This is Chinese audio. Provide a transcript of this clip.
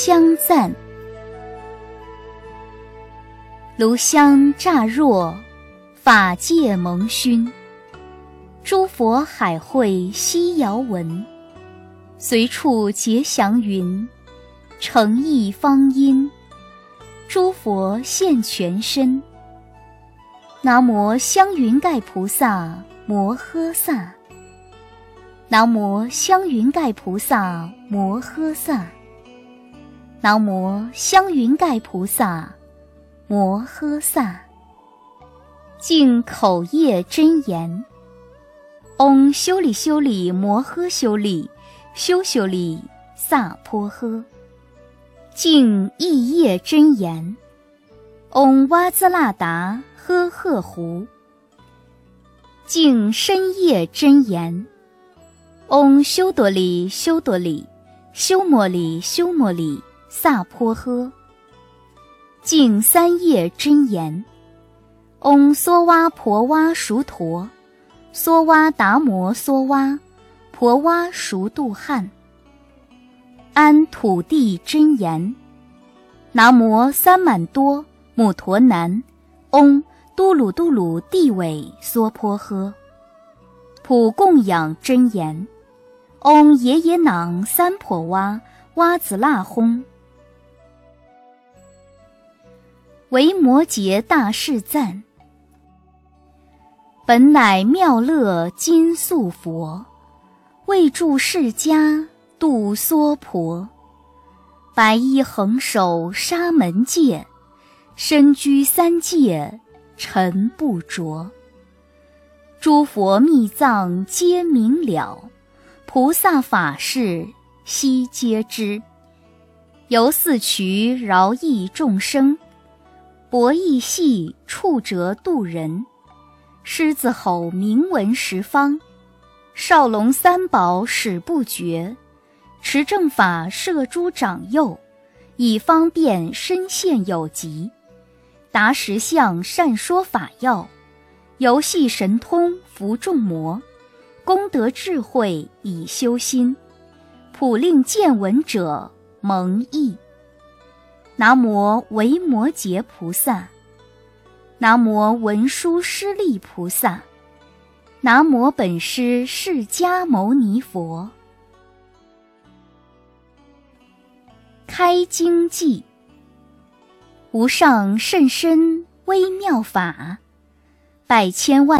香赞。炉香乍若，法界蒙熏。诸佛海会悉遥闻，随处结祥云，诚意方殷。诸佛现全身。南无香云盖菩萨摩诃萨。南无香云盖菩萨摩诃萨。南无香云盖菩萨摩诃萨。净口业真言。嗡修利修利摩诃修利，修修利萨婆诃。净意业真言。嗡哇兹拉达呵呵胡。净深业真言。嗡修多利修多利，修摩利修摩利萨婆诃。净三业真言。嗡梭哇婆哇熟陀。梭哇达摩梭哇，婆哇熟度汉。安土地真言。南无三满多母陀南，嗡嘟噜嘟噜地尾娑婆诃。普供养真言。嗡耶耶囊三婆哇哇子那吽。维摩诘大士赞。本乃妙乐金素佛，为助世家度娑婆。白衣横守沙门戒，身居三界尘不着。诸佛密藏皆明了，菩萨法事悉皆知。由四渠饶益众生，博弈戏触折度人。狮子吼鸣闻十方，少龙三宝使不绝，持正法摄诸长幼，以方便身现有疾，达实相善说法要，游戏神通伏众魔，功德智慧以修心，普令见闻者蒙益。南无维摩诘菩萨。南无文殊师利菩萨，南无本师释迦牟尼佛。开经偈：无上甚深微妙法，百千万。